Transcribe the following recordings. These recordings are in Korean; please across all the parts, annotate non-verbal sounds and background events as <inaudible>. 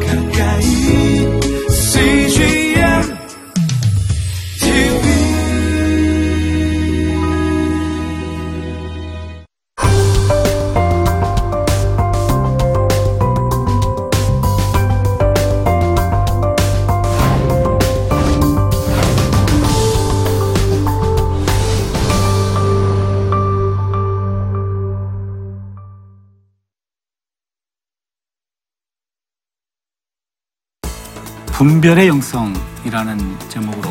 가까 분별의 영성이라는 제목으로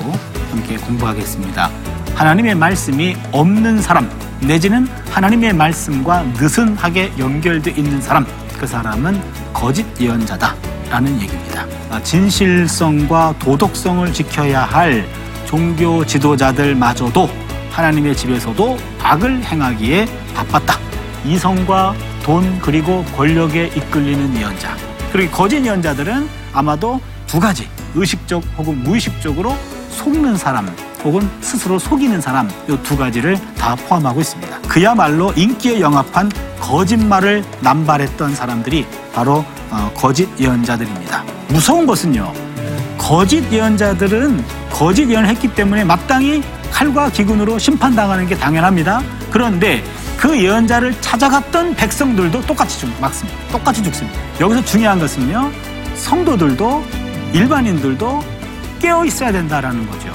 함께 공부하겠습니다. 하나님의 말씀이 없는 사람 내지는 하나님의 말씀과 느슨하게 연결되어 있는 사람 그 사람은 거짓 예언자다라는 얘기입니다. 아, 진실성과 도덕성을 지켜야 할 종교 지도자들마저도 하나님의 집에서도 악을 행하기에 바빴다. 이성과 돈 그리고 권력에 이끌리는 예언자. 그리고 거짓 예언자들은 아마도 두 가지 의식적 혹은 무의식적으로 속는 사람 혹은 스스로 속이는 사람 이 두 가지를 다 포함하고 있습니다. 그야말로 인기에 영합한 거짓말을 남발했던 사람들이 바로 어, 거짓 예언자들입니다. 무서운 것은요. 거짓 예언자들은 거짓 예언을 했기 때문에 마땅히 칼과 기근으로 심판당하는 게 당연합니다. 그런데 그 예언자를 찾아갔던 백성들도 똑같이 죽, 맞습니다. 똑같이 죽습니다. 여기서 중요한 것은요. 성도들도 일반인들도 깨어 있어야 된다라는 거죠.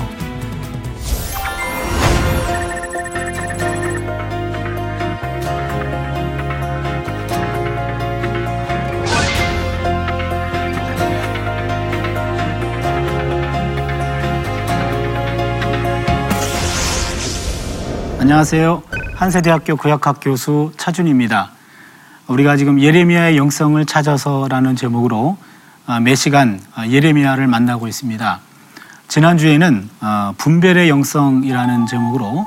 안녕하세요. 한세대학교 구약학 교수 차준입니다. 우리가 지금 예레미야의 영성을 찾아서라는 제목으로 아, 매 시간 아, 예레미야를 만나고 있습니다. 지난주에는 어, 분별의 영성이라는 제목으로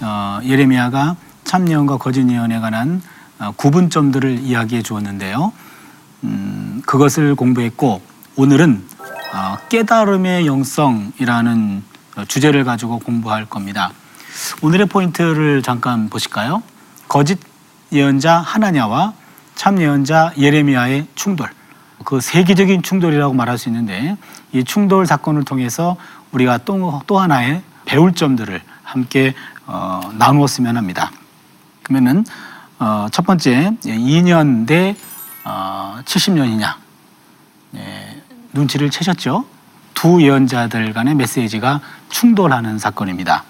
어, 예레미야가 참예언과 거짓 예언에 관한 어, 구분점들을 이야기해 주었는데요. 음, 그것을 공부했고 오늘은 깨달음의 영성이라는 주제를 가지고 공부할 겁니다. 오늘의 포인트를 잠깐 보실까요? 거짓 예언자 하나냐와 참 예언자 예레미야의 충돌. 그 세계적인 충돌이라고 말할 수 있는데 이 충돌 사건을 통해서 우리가 또, 또 하나의 배울 점들을 함께 어, 나누었으면 합니다. 그러면은 어, 첫 번째 2년 대 어, 70년이냐 예, 눈치를 채셨죠? 두 예언자들 간의 메시지가 충돌하는 사건입니다.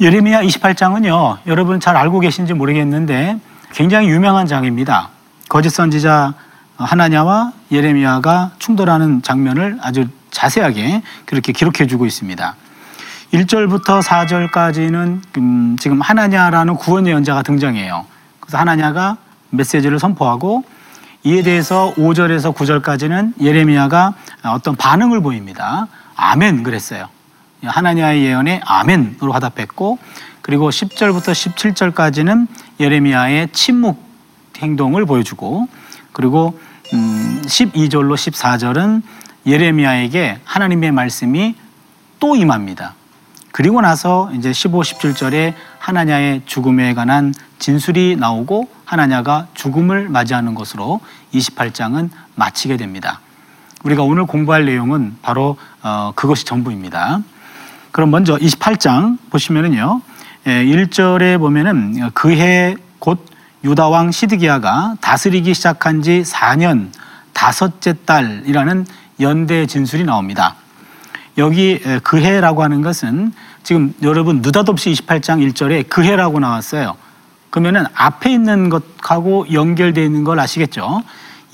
예레미야 28장은요, 여러분 잘 알고 계신지 모르겠는데 굉장히 유명한 장입니다. 거짓 선지자 하나냐와 예레미야가 충돌하는 장면을 아주 자세하게 그렇게 기록해 주고 있습니다. 1절부터 4절까지는 음, 지금 하나냐라는 구원 예언자가 등장해요. 그래서 하나냐가 메시지를 선포하고 이에 대해서 5절에서 9절까지는 예레미야가 어떤 반응을 보입니다. 아멘 그랬어요. 하나냐의 예언에 아멘으로 화답했고 그리고 10절부터 17절까지는 예레미야의 침묵 행동을 보여주고 그리고 음, 12절로 14절은 예레미야에게 하나님의 말씀이 또 임합니다. 그리고 나서 이제 15, 17절에 하나냐의 죽음에 관한 진술이 나오고 하나냐가 죽음을 맞이하는 것으로 28장은 마치게 됩니다. 우리가 오늘 공부할 내용은 바로 어, 그것이 전부입니다. 그럼 먼저 28장 보시면은요. 1절에 예, 보면은 그해 곧 유다 왕 시드기야가 다스리기 시작한 지 4년 다섯째 달이라는 연대 진술이 나옵니다. 여기 그 해라고 하는 것은 지금 여러분 느닷없이 28장 1절에 그 해라고 나왔어요. 그러면은 앞에 있는 것하고 연결되어 있는 걸 아시겠죠?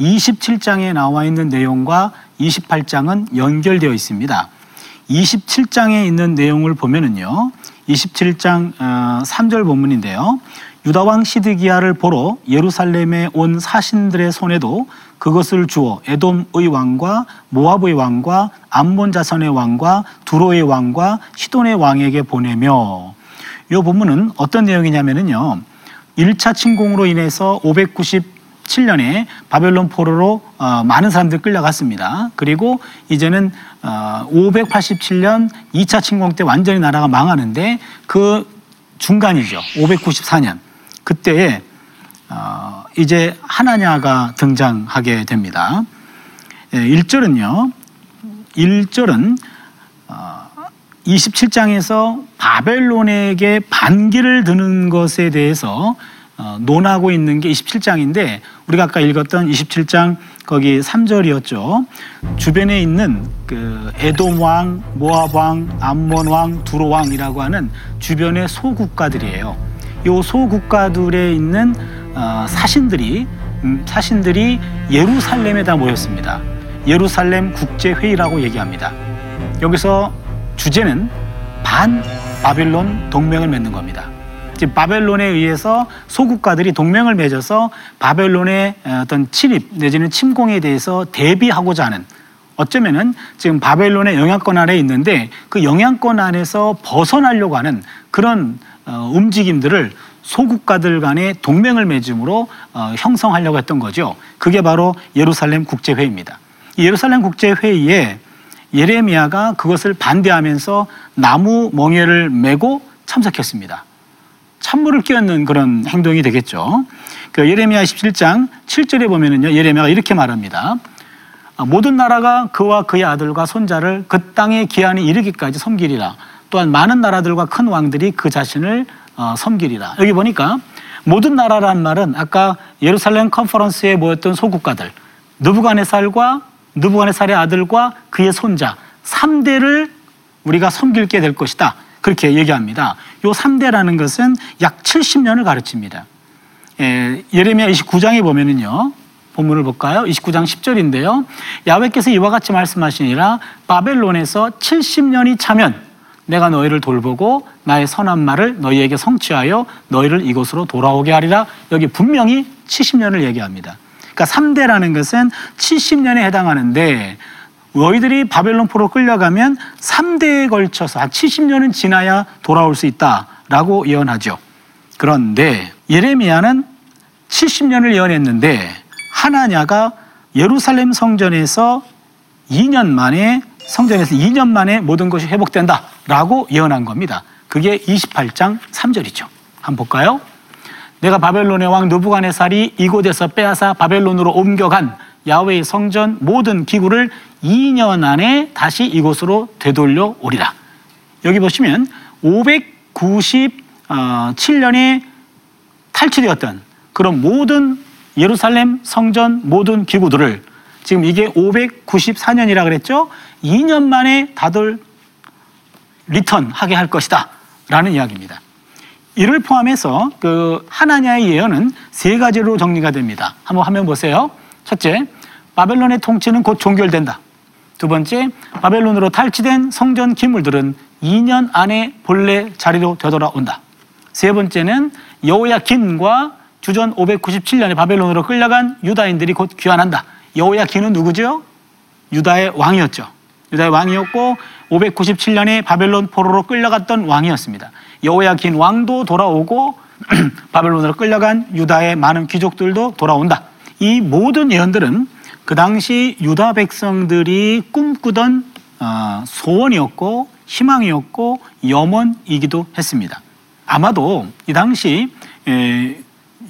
27장에 나와 있는 내용과 28장은 연결되어 있습니다. 27장에 있는 내용을 보면은요. 27장 3절 어, 본문인데요. 유다 왕 시드기야를 보러 예루살렘에 온 사신들의 손에도 그것을 주어 에돔의 왕과 모압의 왕과 암몬 자선의 왕과 두로의 왕과 시돈의 왕에게 보내며 이 본문은 어떤 내용이냐면요. 1차 침공으로 인해서 597년에 바벨론 포로로 어, 많은 사람들이 끌려갔습니다. 그리고 이제는 587년 어, 2차 침공 때 완전히 나라가 망하는데 그 중간이죠. 594년. 그때에 어, 이제 하나냐가 등장하게 됩니다. 예, 1절은요. 1절은 어, 27장에서 바벨론에게 반기를 드는 것에 대해서 어, 논하고 있는 게 27장인데 우리가 아까 읽었던 27장 거기 3절이었죠. 주변에 있는 그 에돔 왕, 모압 왕, 암몬 왕, 두로 왕이라고 하는 주변의 소국가들이에요. 요 소국가들에 있는 어, 사신들이 음, 사신들이 예루살렘에 다 모였습니다. 예루살렘 국제 회의라고 얘기합니다. 여기서 주제는 반 바벨론 동맹을 맺는 겁니다. 지금 바벨론에 의해서 소국가들이 동맹을 맺어서 바벨론의 어떤 침입 내지는 침공에 대해서 대비하고자 하는 어쩌면은 지금 바벨론의 영향권 아래 있는데 그 영향권 안에서 벗어나려고 하는 그런 어, 움직임들을 소국가들 간의 동맹을 맺음으로 어, 형성하려고 했던 거죠. 그게 바로 예루살렘 국제회의입니다. 이 예루살렘 국제회의에 예레미야가 그것을 반대하면서 나무 멍에를 메고 참석했습니다. 찬물을 끼얹는 그런 행동이 되겠죠. 그 예레미야 17장 7절에 보면은요, 예레미야가 이렇게 말합니다. 아, 모든 나라가 그와 그의 아들과 손자를 그 땅의 기한이 이르기까지 섬기리라. 또한 많은 나라들과 큰 왕들이 그 자신을 어, 섬기리라. 여기 보니까 모든 나라란 말은 아까 예루살렘 컨퍼런스에 모였던 소국가들 느부갓네살과 느부갓네살의 아들과 그의 손자 3대를 우리가 섬길게 될 것이다. 그렇게 얘기합니다. 요 3대라는 것은 약 70년을 가르칩니다. 예, 예레미야 29장에 보면은요. 본문을 볼까요? 29장 10절인데요. 야훼께서 이와 같이 말씀하시니라 바벨론에서 70년이 차면 내가 너희를 돌보고 나의 선한 말을 너희에게 성취하여 너희를 이곳으로 돌아오게 하리라. 여기 분명히 70년을 얘기합니다. 그러니까 3대라는 것은 70년에 해당하는데 너희들이 바벨론 포로 끌려가면 3대에 걸쳐서 한 70년은 지나야 돌아올 수 있다라고 예언하죠. 그런데 예레미야는 70년을 예언했는데 하나냐가 예루살렘 성전에서 2년 만에 성전에서 2년 만에 모든 것이 회복된다라고 예언한 겁니다. 그게 28장 3절이죠. 한번 볼까요? 내가 바벨론의 왕 느부갓네살이 이곳에서 빼앗아 바벨론으로 옮겨간 야훼의 성전 모든 기구를 2년 안에 다시 이곳으로 되돌려 오리라. 여기 보시면 597년에 탈취되었던 그런 모든 예루살렘 성전 모든 기구들을 지금 이게 594년이라 그랬죠? 2년 만에 다들 리턴하게 할 것이다. 라는 이야기입니다. 이를 포함해서 그 하나냐의 예언은 세 가지로 정리가 됩니다. 한번 화면 보세요. 첫째, 바벨론의 통치는 곧 종결된다. 두 번째, 바벨론으로 탈취된 성전 기물들은 2년 안에 본래 자리로 되돌아온다. 세 번째는 여호야긴과 주전 597년에 바벨론으로 끌려간 유다인들이 곧 귀환한다. 여호야긴은 누구죠? 유다의 왕이었죠. 유다의 왕이었고 597년에 바벨론 포로로 끌려갔던 왕이었습니다. 여호야긴 왕도 돌아오고 <clears throat> 바벨론으로 끌려간 유다의 많은 귀족들도 돌아온다. 이 모든 예언들은 그 당시 유다 백성들이 꿈꾸던 어, 소원이었고 희망이었고 염원이기도 했습니다. 아마도 이 당시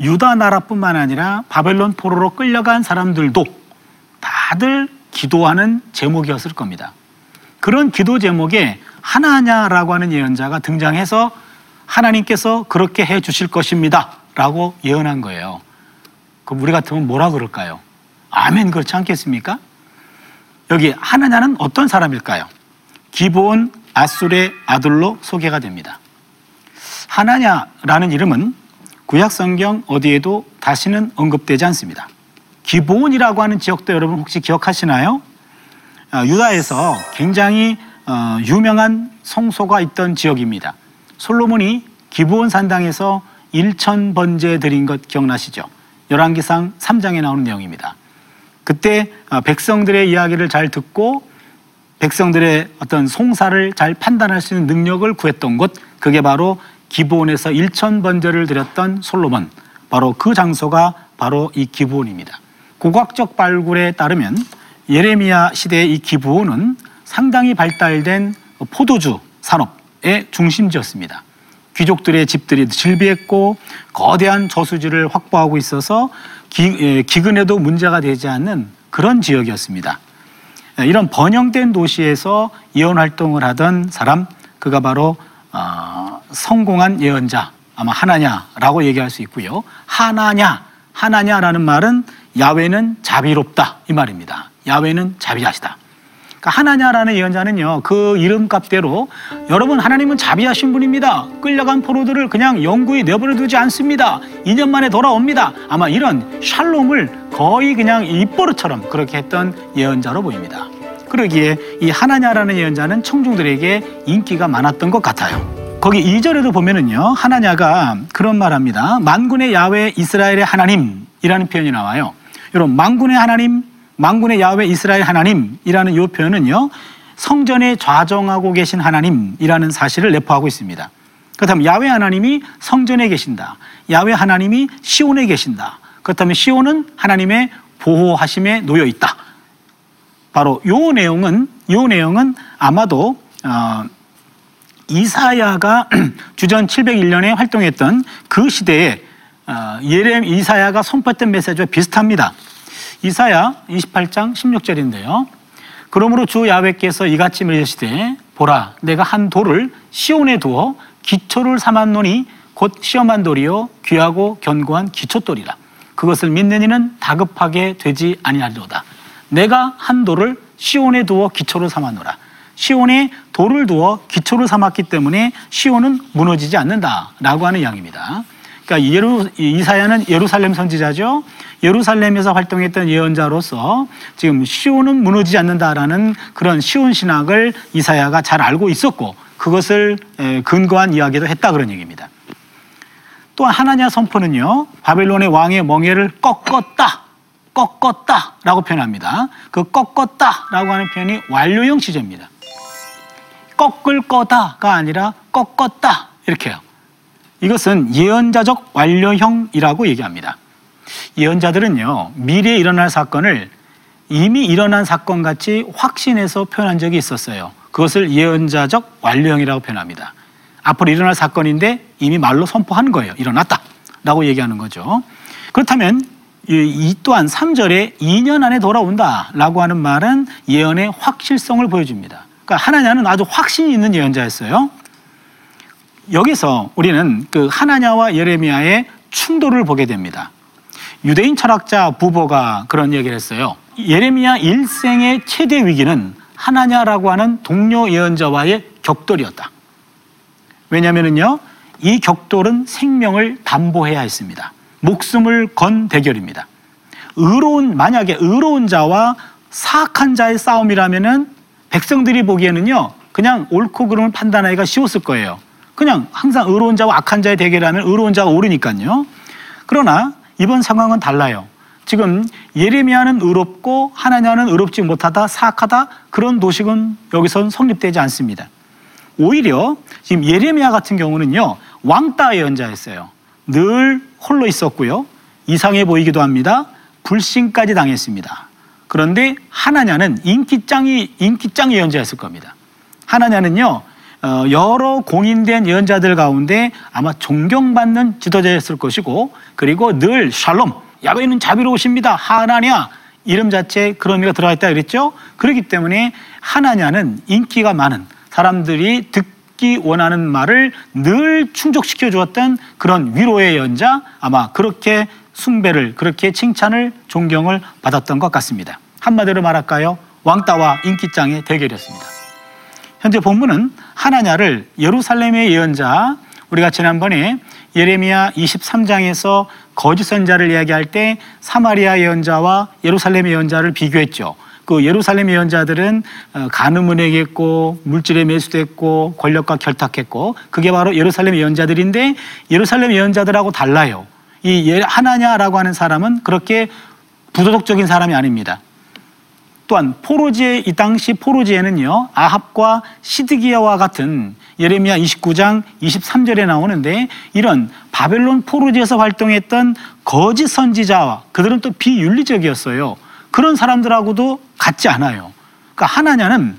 유다 나라뿐만 아니라 바벨론 포로로 끌려간 사람들도 다들 기도하는 제목이었을 겁니다. 그런 기도 제목에 하나냐라고 하는 예언자가 등장해서 하나님께서 그렇게 해 주실 것입니다. 라고 예언한 거예요. 그럼 우리 같으면 뭐라 그럴까요? 아멘 그렇지 않겠습니까? 여기 하나냐는 어떤 사람일까요? 기본 아술의 아들로 소개가 됩니다. 하나냐라는 이름은 구약 성경 어디에도 다시는 언급되지 않습니다. 기본이라고 하는 지역도 여러분 혹시 기억하시나요? 아, 유다에서 굉장히 어, 유명한 성소가 있던 지역입니다. 솔로몬이 기브온 산당에서 1천 번제 드린 것 기억나시죠? 열왕기상 3장에 나오는 내용입니다. 그때 어, 백성들의 이야기를 잘 듣고 백성들의 어떤 송사를 잘 판단할 수 있는 능력을 구했던 곳 그게 바로 기브온에서 1천 번제를 드렸던 솔로몬 바로 그 장소가 바로 이 기브온입니다. 고각적 발굴에 따르면 예레미야 시대의 이 기브온은 상당히 발달된 포도주 산업의 중심지였습니다. 귀족들의 집들이 질비했고 거대한 저수지를 확보하고 있어서 기, 예, 기근에도 문제가 되지 않는 그런 지역이었습니다. 이런 번영된 도시에서 예언 활동을 하던 사람 그가 바로 어, 성공한 예언자 아마 하나냐라고 얘기할 수 있고요. 하나냐 하나냐라는 말은 야외는 자비롭다 이 말입니다. 야외는 자비하시다. 그러니까 하나냐라는 예언자는요 그 이름값대로 여러분 하나님은 자비하신 분입니다. 끌려간 포로들을 그냥 영구히 내버려 두지 않습니다. 2년 만에 돌아옵니다. 아마 이런 샬롬을 거의 그냥 입버릇처럼 그렇게 했던 예언자로 보입니다. 그러기에 이 하나냐라는 예언자는 청중들에게 인기가 많았던 것 같아요. 거기 2절에도 보면은요 하나냐가 그런 말합니다. 만군의 야외 이스라엘의 하나님이라는 표현이 나와요 여러분 만군의 하나님 망군의 야외 이스라엘 하나님이라는 이 표현은요 성전에 좌정하고 계신 하나님이라는 사실을 내포하고 있습니다. 그렇다면 야외 하나님이 성전에 계신다. 야외 하나님이 시온에 계신다. 그렇다면 시온은 하나님의 보호하심에 놓여 있다. 바로 요 내용은 요 내용은 아마도 어, 이사야가 <clears throat> 주전 701년에 활동했던 그 시대에 어, 예레 이사야가 선포했던 메시지와 비슷합니다. 이사야 28장 16절인데요. 그러므로 주 야훼께서 이같이 말하시되 보라 내가 한 돌을 시온에 두어 기초를 삼았노니 곧 시험한 돌이요 귀하고 견고한 기초돌이라 그것을 믿는 이는 다급하게 되지 아니하리로다 내가 한 돌을 시온에 두어 기초를 삼았노라 시온에 돌을 두어 기초를 삼았기 때문에 시온은 무너지지 않는다라고 하는 이야기입니다. 그러니까 예루, 이사야는 예루살렘 선지자죠. 예루살렘에서 활동했던 예언자로서 지금 시온은 무너지지 않는다라는 그런 시온 신학을 이사야가 잘 알고 있었고 그것을 근거한 이야기도 했다 그런 얘기입니다. 또한 하나냐 선포는요 바벨론의 왕의 멍에를 꺾었다 꺾었다 라고 표현합니다. 그 꺾었다 라고 하는 표현이 완료형 시제입니다. 꺾을 거다가 아니라 꺾었다 이렇게요. 이것은 예언자적 완료형이라고 얘기합니다. 예언자들은요, 미래에 일어날 사건을 이미 일어난 사건 같이 확신해서 표현한 적이 있었어요. 그것을 예언자적 완료형이라고 표현합니다. 앞으로 일어날 사건인데 이미 말로 선포한 거예요. 일어났다. 라고 얘기하는 거죠. 그렇다면 이 또한 3절에 2년 안에 돌아온다 라고 하는 말은 예언의 확실성을 보여줍니다. 그러니까 하나냐는 아주 확신이 있는 예언자였어요. 여기서 우리는 그 하나냐와 예레미야의 충돌을 보게 됩니다. 유대인 철학자 부보가 그런 얘기를 했어요. 예레미야 일생의 최대 위기는 하나냐라고 하는 동료 예언자와의 격돌이었다. 왜냐하면요, 이 격돌은 생명을 담보해야 했습니다. 목숨을 건 대결입니다. 의로운 만약에 의로운 자와 사악한 자의 싸움이라면은 백성들이 보기에는요, 그냥 옳고 그름을 판단하기가 쉬웠을 거예요. 그냥 항상 의로운 자와 악한 자의 대결하면 의로운 자가 오르니까요. 그러나 이번 상황은 달라요. 지금 예레미야는 의롭고 하나냐는 의롭지 못하다 사악하다 그런 도식은 여기선 성립되지 않습니다. 오히려 지금 예레미야 같은 경우는요 왕따 예언자였어요. 늘 홀로 있었고요 이상해 보이기도 합니다. 불신까지 당했습니다. 그런데 하나냐는 인기짱이 인기짱 예언자였을 겁니다. 하나냐는요 어, 여러 공인된 예언자들 가운데 아마 존경받는 지도자였을 것이고 그리고 늘 샬롬 야베는 자비로우십니다. 하나냐? 이름 자체에 그런 의미가 들어가 있다 그랬죠? 그렇기 때문에 하나냐는 인기가 많은 사람들이 듣기 원하는 말을 늘 충족시켜 주었던 그런 위로의 예언자 아마 그렇게 숭배를 그렇게 칭찬을 존경을 받았던 것 같습니다. 한마디로 말할까요? 왕따와 인기짱의 대결이었습니다 현재 본문은 하나냐를 예루살렘의 예언자 우리가 지난번에 예레미야 23장에서 거짓 선자를 이야기할 때 사마리아 예언자와 예루살렘 예언자를 비교했죠. 그 예루살렘 예언자들은 어, 가늠은행했고 물질에 매수됐고 권력과 결탁했고 그게 바로 예루살렘 예언자들인데 예루살렘 예언자들하고 달라요. 이 예, 하나냐라고 하는 사람은 그렇게 부도덕적인 사람이 아닙니다. 또한 포로지에 이 당시 포로지에는요 아합과 시드기야와 같은 예레미야 29장 23절에 나오는데 이런 바벨론 포로지에서 활동했던 거짓 선지자와 그들은 또 비윤리적이었어요. 그런 사람들하고도 같지 않아요. 그러니까 하나냐는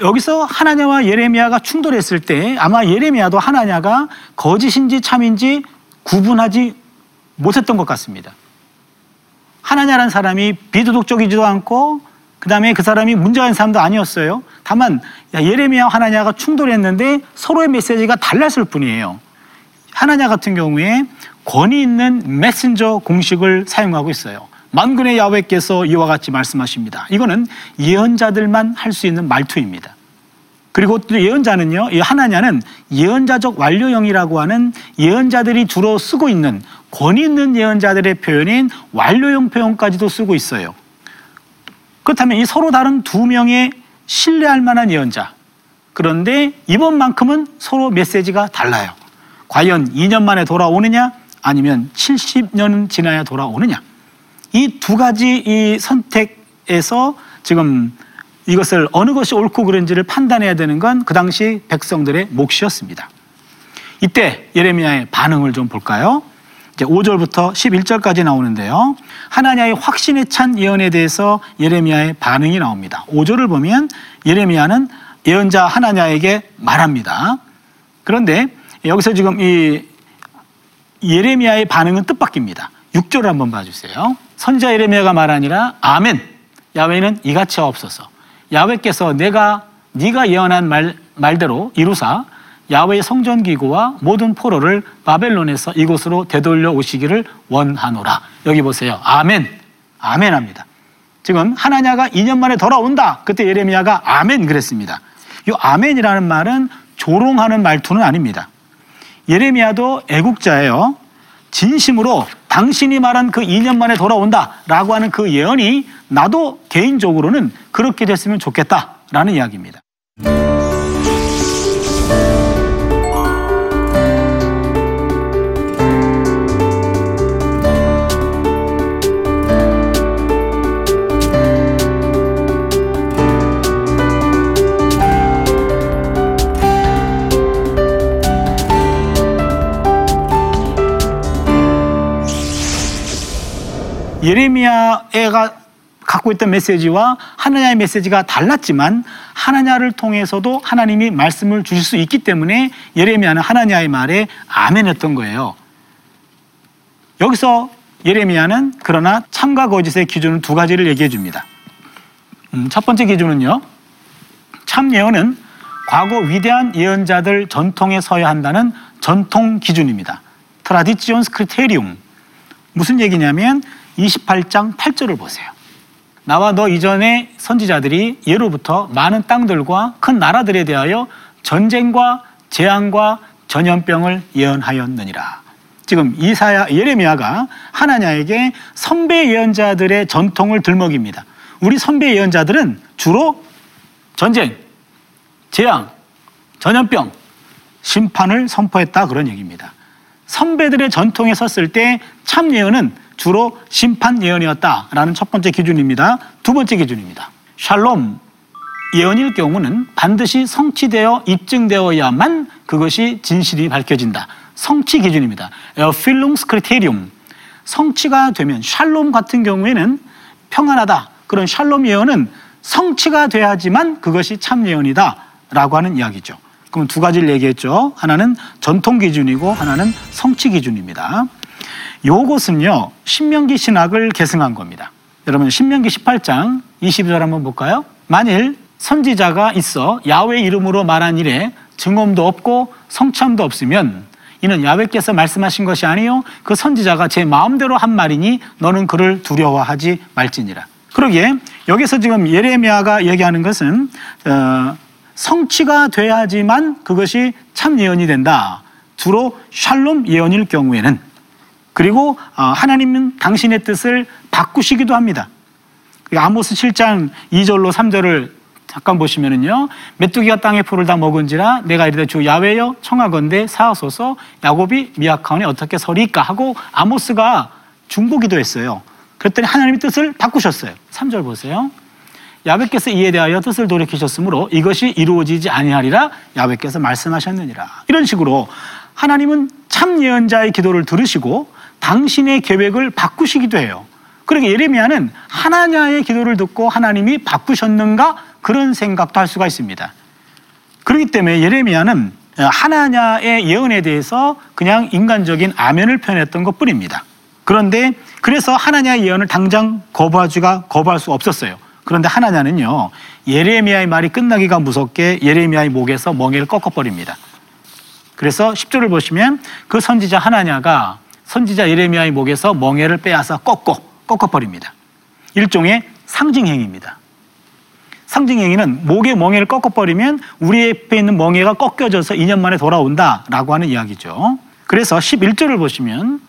여기서 하나냐와 예레미야가 충돌했을 때 아마 예레미야도 하나냐가 거짓인지 참인지 구분하지 못했던 것 같습니다. 하나냐라는 사람이 비도덕적이지도 않고 그 다음에 그 사람이 문제가 있는 사람도 아니었어요. 다만 야, 예레미야와 하나냐가 충돌했는데 서로의 메시지가 달랐을 뿐이에요. 하나냐 같은 경우에 권위 있는 메신저 공식을 사용하고 있어요. 만군의 야훼께서 이와 같이 말씀하십니다. 이거는 예언자들만 할 수 있는 말투입니다. 그리고 또 예언자는요, 이 하나냐는 예언자적 완료형이라고 하는 예언자들이 주로 쓰고 있는 권위 있는 예언자들의 표현인 완료형 표현까지도 쓰고 있어요. 그렇다면 이 서로 다른 두 명의 신뢰할 만한 예언자. 그런데 이번만큼은 서로 메시지가 달라요. 과연 2년 만에 돌아오느냐 아니면 70년은 지나야 돌아오느냐. 이 두 가지 이 선택에서 지금 이것을 어느 것이 옳고 그른지를 판단해야 되는 건 그 당시 백성들의 몫이었습니다. 이때 예레미야의 반응을 좀 볼까요? 이제 5절부터 11절까지 나오는데요. 하나냐의 확신에 찬 예언에 대해서 예레미야의 반응이 나옵니다. 5절을 보면 예레미야는 예언자 하나냐에게 말합니다. 그런데 여기서 지금 이 예레미야의 반응은 뜻밖입니다. 6절을 한번 봐주세요. 선자 예레미야가 말하니라 아멘. 야훼는 이같이 없어서 야훼께서 내가 네가 예언한 말, 말대로 이루사 야훼의 성전 기구와 모든 포로를 바벨론에서 이곳으로 되돌려 오시기를 원하노라. 여기 보세요. 아멘. 아멘 합니다. 지금 하나냐가 2년 만에 돌아온다. 그때 예레미야가 아멘 그랬습니다. 이 아멘이라는 말은 조롱하는 말투는 아닙니다. 예레미야도 애국자예요. 진심으로 당신이 말한 그 2년 만에 돌아온다라고 하는 그 예언이 나도 개인적으로는 그렇게 됐으면 좋겠다라는 이야기입니다. 예레미야가 갖고 있던 메시지와 하나냐의 메시지가 달랐지만 하나냐를 통해서도 하나님이 말씀을 주실 수 있기 때문에 예레미야는 하나냐의 말에 아멘했던 거예요. 여기서 예레미야는 그러나 참과 거짓의 기준을 두 가지를 얘기해 줍니다. 음, 첫 번째 기준은요. 참 예언은 과거 위대한 예언자들 전통에 서야 한다는 전통 기준입니다. 트라디치온 스 크리테리움. 무슨 얘기냐면 28장 8절을 보세요. 나와 너 이전의 선지자들이 예로부터 많은 땅들과 큰 나라들에 대하여 전쟁과 재앙과 전염병을 예언하였느니라. 지금 이사야 예레미야가 하나냐에게 선배 예언자들의 전통을 들먹입니다. 우리 선배 예언자들은 주로 전쟁, 재앙, 전염병, 심판을 선포했다 그런 얘기입니다. 선배들의 전통에 섰을 때 참 예언은 주로 심판 예언이었다라는 첫 번째 기준입니다. 두 번째 기준입니다. 샬롬 예언일 경우는 반드시 성취되어 입증되어야만 그것이 진실이 밝혀진다. 성취 기준입니다. 필름 스크리테리움 성취가 되면 샬롬 같은 경우에는 평안하다. 그런 샬롬 예언은 성취가 돼야지만 그것이 참 예언이다라고 하는 이야기죠. 그럼 두 가지를 얘기했죠. 하나는 전통 기준이고 하나는 성취 기준입니다. 요것은요, 신명기 신학을 계승한 겁니다. 여러분, 신명기 18장 22절 한번 볼까요? 만일 선지자가 있어 야외 이름으로 말한 일에 증언도 없고 성참도 없으면 이는 야외께서 말씀하신 것이 아니요 그 선지자가 제 마음대로 한 말이니 너는 그를 두려워하지 말지니라. 그러기에 여기서 지금 예레미야가 얘기하는 것은 어, 성취가 돼야지만 그것이 참 예언이 된다. 주로 샬롬 예언일 경우에는 그리고 어, 하나님은 당신의 뜻을 바꾸시기도 합니다. 아모스 7장 2절로 3절을 잠깐 보시면은요. 메뚜기가 땅의 풀을 다 먹은지라 내가 이르되 주 야외여 청하건대 사하소서 야곱이 미약하오니 어떻게 서리까 하고 아모스가 중보기도 했어요. 그랬더니 하나님의 뜻을 바꾸셨어요. 3절 보세요. 야외께서 이에 대하여 뜻을 돌이키셨으므로 이것이 이루어지지 아니하리라 야외께서 말씀하셨느니라. 이런 식으로 하나님은 참 예언자의 기도를 들으시고 당신의 계획을 바꾸시기도 해요. 그러니까 예레미야는 하나냐의 기도를 듣고 하나님이 바꾸셨는가 그런 생각도 할 수가 있습니다. 그렇기 때문에 예레미야는 하나냐의 예언에 대해서 그냥 인간적인 아멘을 표현했던 것 뿐입니다. 그런데 그래서 하나냐의 예언을 당장 거부하지가 거부할 수 없었어요. 그런데 하나냐는요 예레미야의 말이 끝나기가 무섭게 예레미야의 목에서 멍에를 꺾어버립니다. 그래서 10절을 보시면 그 선지자 하나냐가 선지자 예레미야의 목에서 멍에를 빼앗아 꺾어 꺾어버립니다. 일종의 상징행위입니다. 상징행위는 목의 멍에를 꺾어버리면 우리 앞에 있는 멍에가 꺾여져서 2년 만에 돌아온다라고 하는 이야기죠. 그래서 11절을 보시면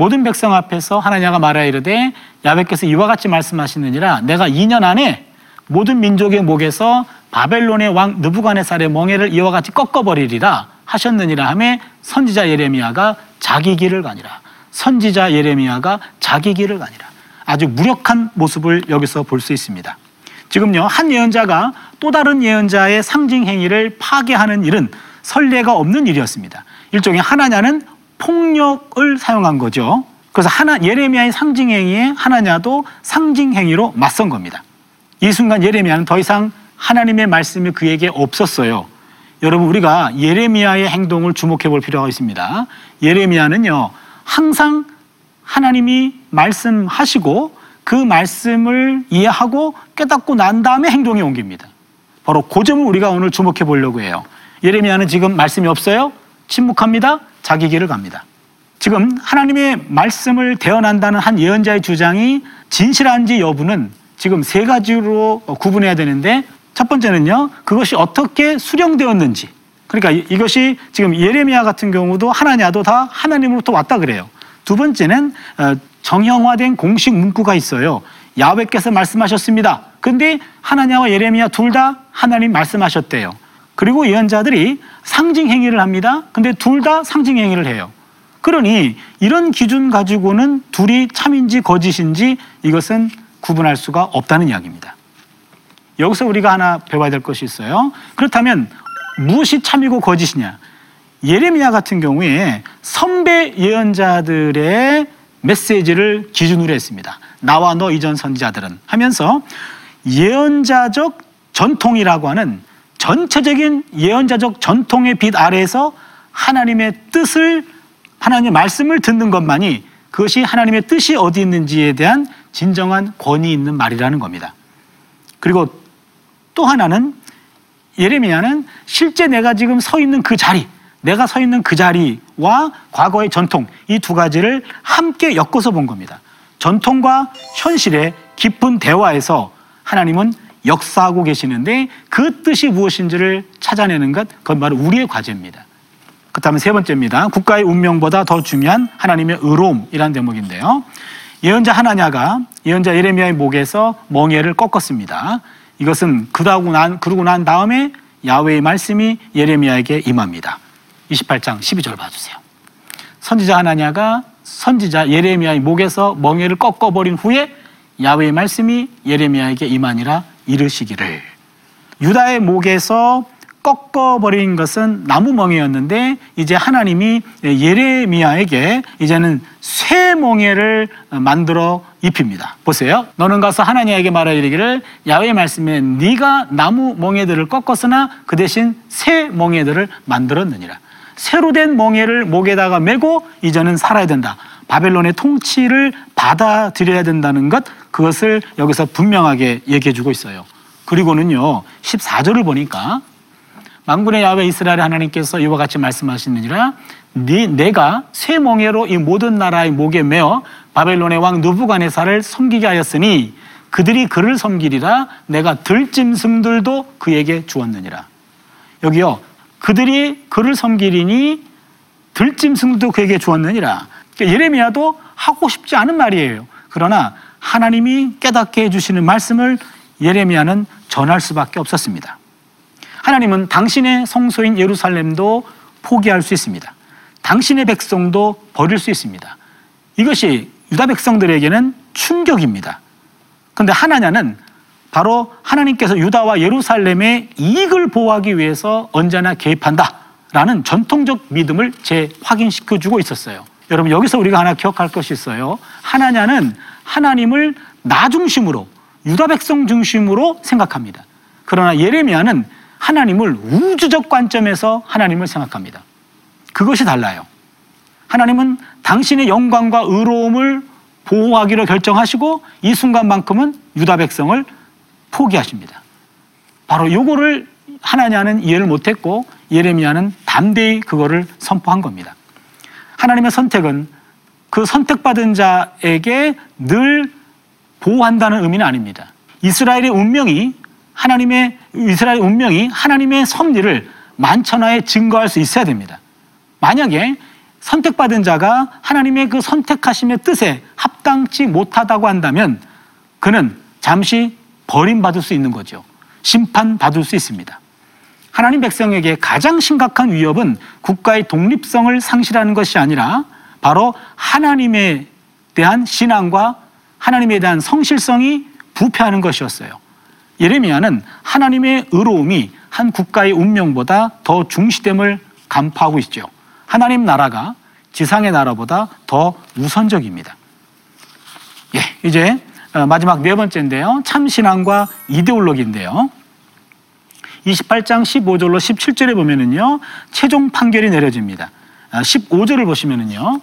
모든 백성 앞에서 하나냐가 말하여 이르되 야베께서 이와 같이 말씀하시느니라 내가 2년 안에 모든 민족의 목에서 바벨론의 왕 느부갓네살의 멍에를 이와 같이 꺾어버리리라 하셨느니라 하매 선지자 예레미야가 자기 길을 가니라 선지자 예레미야가 자기 길을 가니라 아주 무력한 모습을 여기서 볼 수 있습니다. 지금요 한 예언자가 또 다른 예언자의 상징 행위를 파괴하는 일은 선례가 없는 일이었습니다. 일종의 하나냐는 폭력을 사용한 거죠. 그래서 하나 예레미야의 상징 행위에 하나냐도 상징 행위로 맞선 겁니다. 이 순간 예레미야는 더 이상 하나님의 말씀이 그에게 없었어요. 여러분 우리가 예레미야의 행동을 주목해 볼 필요가 있습니다. 예레미야는요 항상 하나님이 말씀하시고 그 말씀을 이해하고 깨닫고 난 다음에 행동에 옮깁니다. 바로 그 점을 우리가 오늘 주목해 보려고 해요. 예레미야는 지금 말씀이 없어요. 침묵합니다. 자기 길을 갑니다. 지금 하나님의 말씀을 대언한다는 한 예언자의 주장이 진실한지 여부는 지금 세 가지로 구분해야 되는데 첫 번째는요. 그것이 어떻게 수령되었는지. 그러니까 이- 이것이 지금 예레미야 같은 경우도 하나냐도 다 하나님으로부터 왔다 그래요. 두 번째는 어, 정형화된 공식 문구가 있어요. 야훼께서 말씀하셨습니다. 근데 하나냐와 예레미야 둘 다 하나님 말씀하셨대요. 그리고 예언자들이 상징 행위를 합니다. 근데 둘 다 상징 행위를 해요. 그러니 이런 기준 가지고는 둘이 참인지 거짓인지 이것은 구분할 수가 없다는 이야기입니다. 여기서 우리가 하나 배워야 될 것이 있어요. 그렇다면 무엇이 참이고 거짓이냐? 예레미야 같은 경우에 선배 예언자들의 메시지를 기준으로 했습니다. 나와 너 이전 선지자들은 하면서 예언자적 전통이라고 하는 전체적인 예언자적 전통의 빛 아래에서 하나님의 뜻을 하나님의 말씀을 듣는 것만이 그것이 하나님의 뜻이 어디 있는지에 대한 진정한 권위 있는 말이라는 겁니다. 그리고 또 하나는 예레미야는 실제 내가 지금 서 있는 그 자리, 내가 서 있는 그 자리와 과거의 전통 이 두 가지를 함께 엮어서 본 겁니다. 전통과 현실의 깊은 대화에서 하나님은 역사하고 계시는데 그 뜻이 무엇인지를 찾아내는 것 그건 바로 우리의 과제입니다. 그 다음에 세 번째입니다. 국가의 운명보다 더 중요한 하나님의 의로움이라는 대목인데요. 예언자 하나냐가 예언자 예레미야의 목에서 멍에를 꺾었습니다. 이것은 그러고 난 그러고 난 다음에 야훼의 말씀이 예레미야에게 임합니다. 28장 12절 봐주세요. 선지자 하나냐가 선지자 예레미야의 목에서 멍에를 꺾어버린 후에 야훼의 말씀이 예레미야에게 임하니라 이르시기를 유다의 목에서 꺾어버린 것은 나무 멍에였는데 이제 하나님이 예레미야에게 이제는 쇠 멍에를 만들어 입힙니다. 보세요. 너는 가서 하나님에게 말하 이르기를 야훼의 말씀에 네가 나무 멍에들을 꺾었으나 그 대신 새 멍에들을 만들었느니라. 새로 된 멍에를 목에다가 메고 이제는 살아야 된다. 바벨론의 통치를 받아들여야 된다는 것 그것을 여기서 분명하게 얘기해 주고 있어요. 그리고는요. 14절을 보니까 만군의 야훼 이스라엘 하나님께서 이와 같이 말씀하시느니라 네, 내가 새 멍에로 이 모든 나라의 목에 메어 바벨론의 왕 누부갓네살을 섬기게 하였으니 그들이 그를 섬기리라 내가 들짐승들도 그에게 주었느니라 여기요 그들이 그를 섬기리니 들짐승도 그에게 주었느니라 그러니까 예레미야도 하고 싶지 않은 말이에요 그러나 하나님이 깨닫게 해주시는 말씀을 예레미야는 전할 수밖에 없었습니다 하나님은 당신의 성소인 예루살렘도 포기할 수 있습니다. 당신의 백성도 버릴 수 있습니다. 이것이 유다 백성들에게는 충격입니다. 그런데 하나냐는 바로 하나님께서 유다와 예루살렘의 이익을 보호하기 위해서 언제나 개입한다 라는 전통적 믿음을 재확인시켜 주고 있었어요. 여러분 여기서 우리가 하나 기억할 것이 있어요. 하나냐는 하나님을 나 중심으로 유다 백성 중심으로 생각합니다. 그러나 예레미야는 하나님을 우주적 관점에서 하나님을 생각합니다. 그것이 달라요. 하나님은 당신의 영광과 의로움을 보호하기로 결정하시고 이 순간만큼은 유다 백성을 포기하십니다. 바로 요거를 하나냐는 이해를 못했고 예레미야는 담대히 그거를 선포한 겁니다. 하나님의 선택은 그 선택받은 자에게 늘 보호한다는 의미는 아닙니다. 이스라엘의 운명이 하나님의 이스라엘 운명이 하나님의 섭리를 만천하에 증거할 수 있어야 됩니다. 만약에 선택받은 자가 하나님의 그 선택하심의 뜻에 합당치 못하다고 한다면 그는 잠시 버림받을 수 있는 거죠. 심판받을 수 있습니다. 하나님 백성에게 가장 심각한 위협은 국가의 독립성을 상실하는 것이 아니라 바로 하나님에 대한 신앙과 하나님에 대한 성실성이 부패하는 것이었어요. 예레미야는 하나님의 의로움이 한 국가의 운명보다 더 중시됨을 간파하고 있죠. 하나님 나라가 지상의 나라보다 더 우선적입니다. 예, 이제 어, 마지막 네 번째인데요. 참신앙과 이데올로기인데요. 28장 15절로 17절에 보면은요, 최종 판결이 내려집니다. 15절을 아, 보시면은요,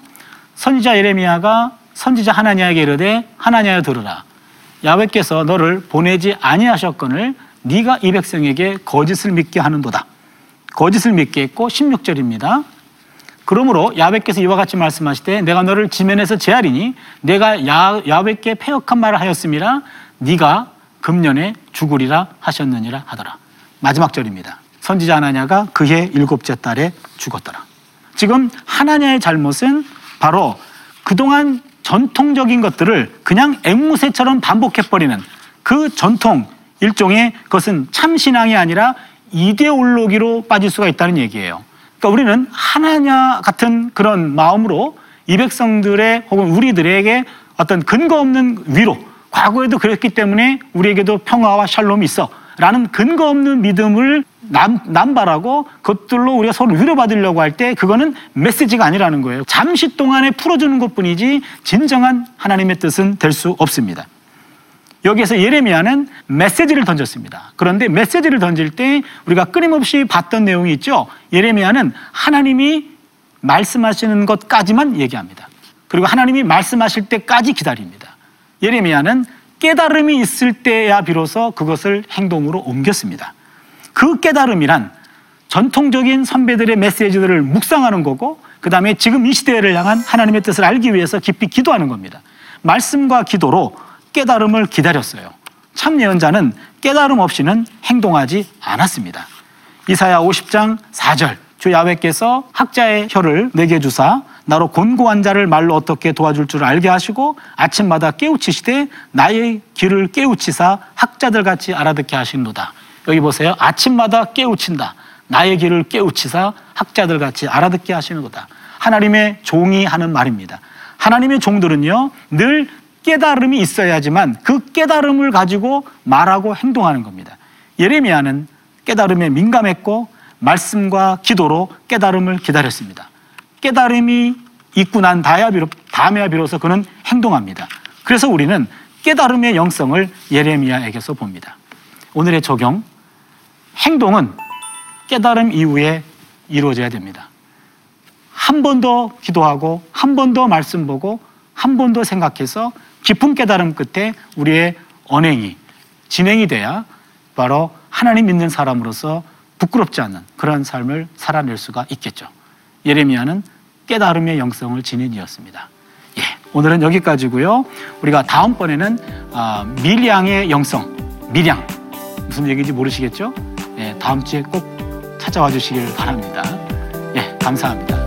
선지자 예레미야가 선지자 하나냐에게 이르되 하나냐여 들으라. 야외께서 너를 보내지 아니하셨거늘 네가 이 백성에게 거짓을 믿게 하는도다. 거짓을 믿게 했고 16절입니다. 그러므로 야외께서 이와 같이 말씀하시되 내가 너를 지면에서 제하리니 내가 야, 야외께 폐역한 말을 하였음이라 네가 금년에 죽으리라 하셨느니라 하더라. 마지막 절입니다. 선지자 하나냐가 그해 일곱째 달에 죽었더라. 지금 하나냐의 잘못은 바로 그동안 전통적인 것들을 그냥 앵무새처럼 반복해버리는 그 전통 일종의 그것은 참신앙이 아니라 이데올로기로 빠질 수가 있다는 얘기예요. 그러니까 우리는 하나냐 같은 그런 마음으로 이 백성들의 혹은 우리들에게 어떤 근거 없는 위로 과거에도 그랬기 때문에 우리에게도 평화와 샬롬이 있어 라는 근거 없는 믿음을 남, 남발하고 그것들로 우리가 서로 위로받으려고 할 때 그거는 메시지가 아니라는 거예요. 잠시 동안에 풀어주는 것 뿐이지 진정한 하나님의 뜻은 될 수 없습니다. 여기에서 예레미야는 메시지를 던졌습니다. 그런데 메시지를 던질 때 우리가 끊임없이 봤던 내용이 있죠. 예레미야는 하나님이 말씀하시는 것까지만 얘기합니다. 그리고 하나님이 말씀하실 때까지 기다립니다. 예레미야는 깨달음이 있을 때야 비로소 그것을 행동으로 옮겼습니다. 그 깨달음이란 전통적인 선배들의 메시지들을 묵상하는 거고 그 다음에 지금 이 시대를 향한 하나님의 뜻을 알기 위해서 깊이 기도하는 겁니다. 말씀과 기도로 깨달음을 기다렸어요. 참 예언자는 깨달음 없이는 행동하지 않았습니다. 이사야 50장 4절 주 야훼께서 학자의 혀를 내게 주사 나로 곤고한 자를 말로 어떻게 도와줄 줄 알게 하시고 아침마다 깨우치시되 나의 길을 깨우치사 학자들 같이 알아듣게 하시노다. 여기 보세요. 아침마다 깨우친다. 나의 길을 깨우치사 학자들 같이 알아듣게 하시는 거다. 하나님의 종이 하는 말입니다. 하나님의 종들은요, 늘 깨달음이 있어야지만 그 깨달음을 가지고 말하고 행동하는 겁니다. 예레미야는 깨달음에 민감했고 말씀과 기도로 깨달음을 기다렸습니다. 깨달음이 있고 난 다야 비로, 다음에야 비로소 그는 행동합니다. 그래서 우리는 깨달음의 영성을 예레미야에게서 봅니다. 오늘의 적용, 행동은 깨달음 이후에 이루어져야 됩니다. 한 번 더 기도하고 한 번 더 말씀 보고 한 번 더 생각해서 깊은 깨달음 끝에 우리의 언행이 진행이 돼야 바로 하나님 믿는 사람으로서 부끄럽지 않은 그런 삶을 살아낼 수가 있겠죠. 예레미야는 깨달음의 영성을 지닌 이었습니다. 예, 오늘은 여기까지고요. 우리가 다음번에는 어, 밀양의 영성, 밀양 무슨 얘기인지 모르시겠죠? 예, 다음 주에 꼭 찾아와 주시길 바랍니다. 예, 감사합니다.